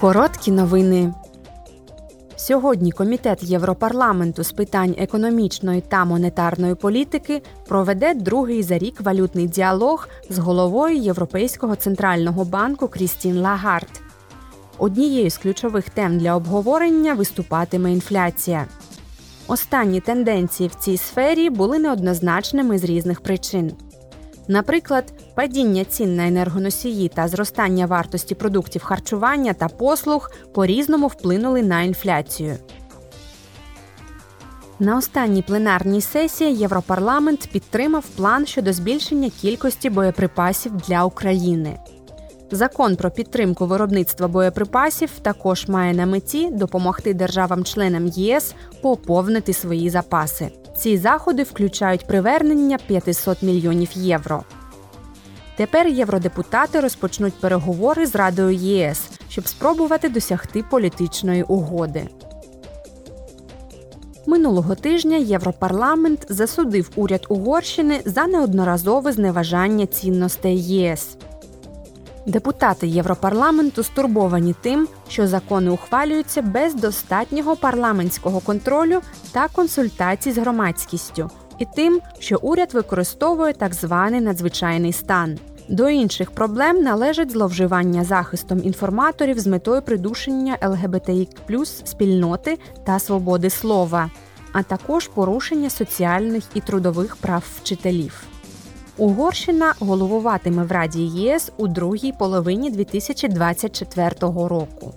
Короткі новини. Сьогодні Комітет Європарламенту з питань економічної та монетарної політики проведе другий за рік валютний діалог з головою Європейського центрального банку Крістін Лагард. Однією з ключових тем для обговорення виступатиме інфляція. Останні тенденції в цій сфері були неоднозначними з різних причин. Наприклад, падіння цін на енергоносії та зростання вартості продуктів харчування та послуг по-різному вплинули на інфляцію. На останній пленарній сесії Європарламент підтримав план щодо збільшення кількості боєприпасів для України. Закон про підтримку виробництва боєприпасів також має на меті допомогти державам-членам ЄС поповнити свої запаси. Ці заходи включають привернення 500 мільйонів євро. Тепер євродепутати розпочнуть переговори з Радою ЄС, щоб спробувати досягти політичної угоди. Минулого тижня Європарламент засудив уряд Угорщини за неодноразове зневажання цінностей ЄС. Депутати Європарламенту стурбовані тим, що закони ухвалюються без достатнього парламентського контролю та консультацій з громадськістю, і тим, що уряд використовує так званий надзвичайний стан. До інших проблем належить зловживання захистом інформаторів з метою придушення ЛГБТІ спільноти та свободи слова, а також порушення соціальних і трудових прав вчителів. Угорщина головуватиме в Раді ЄС у другій половині 2024 року.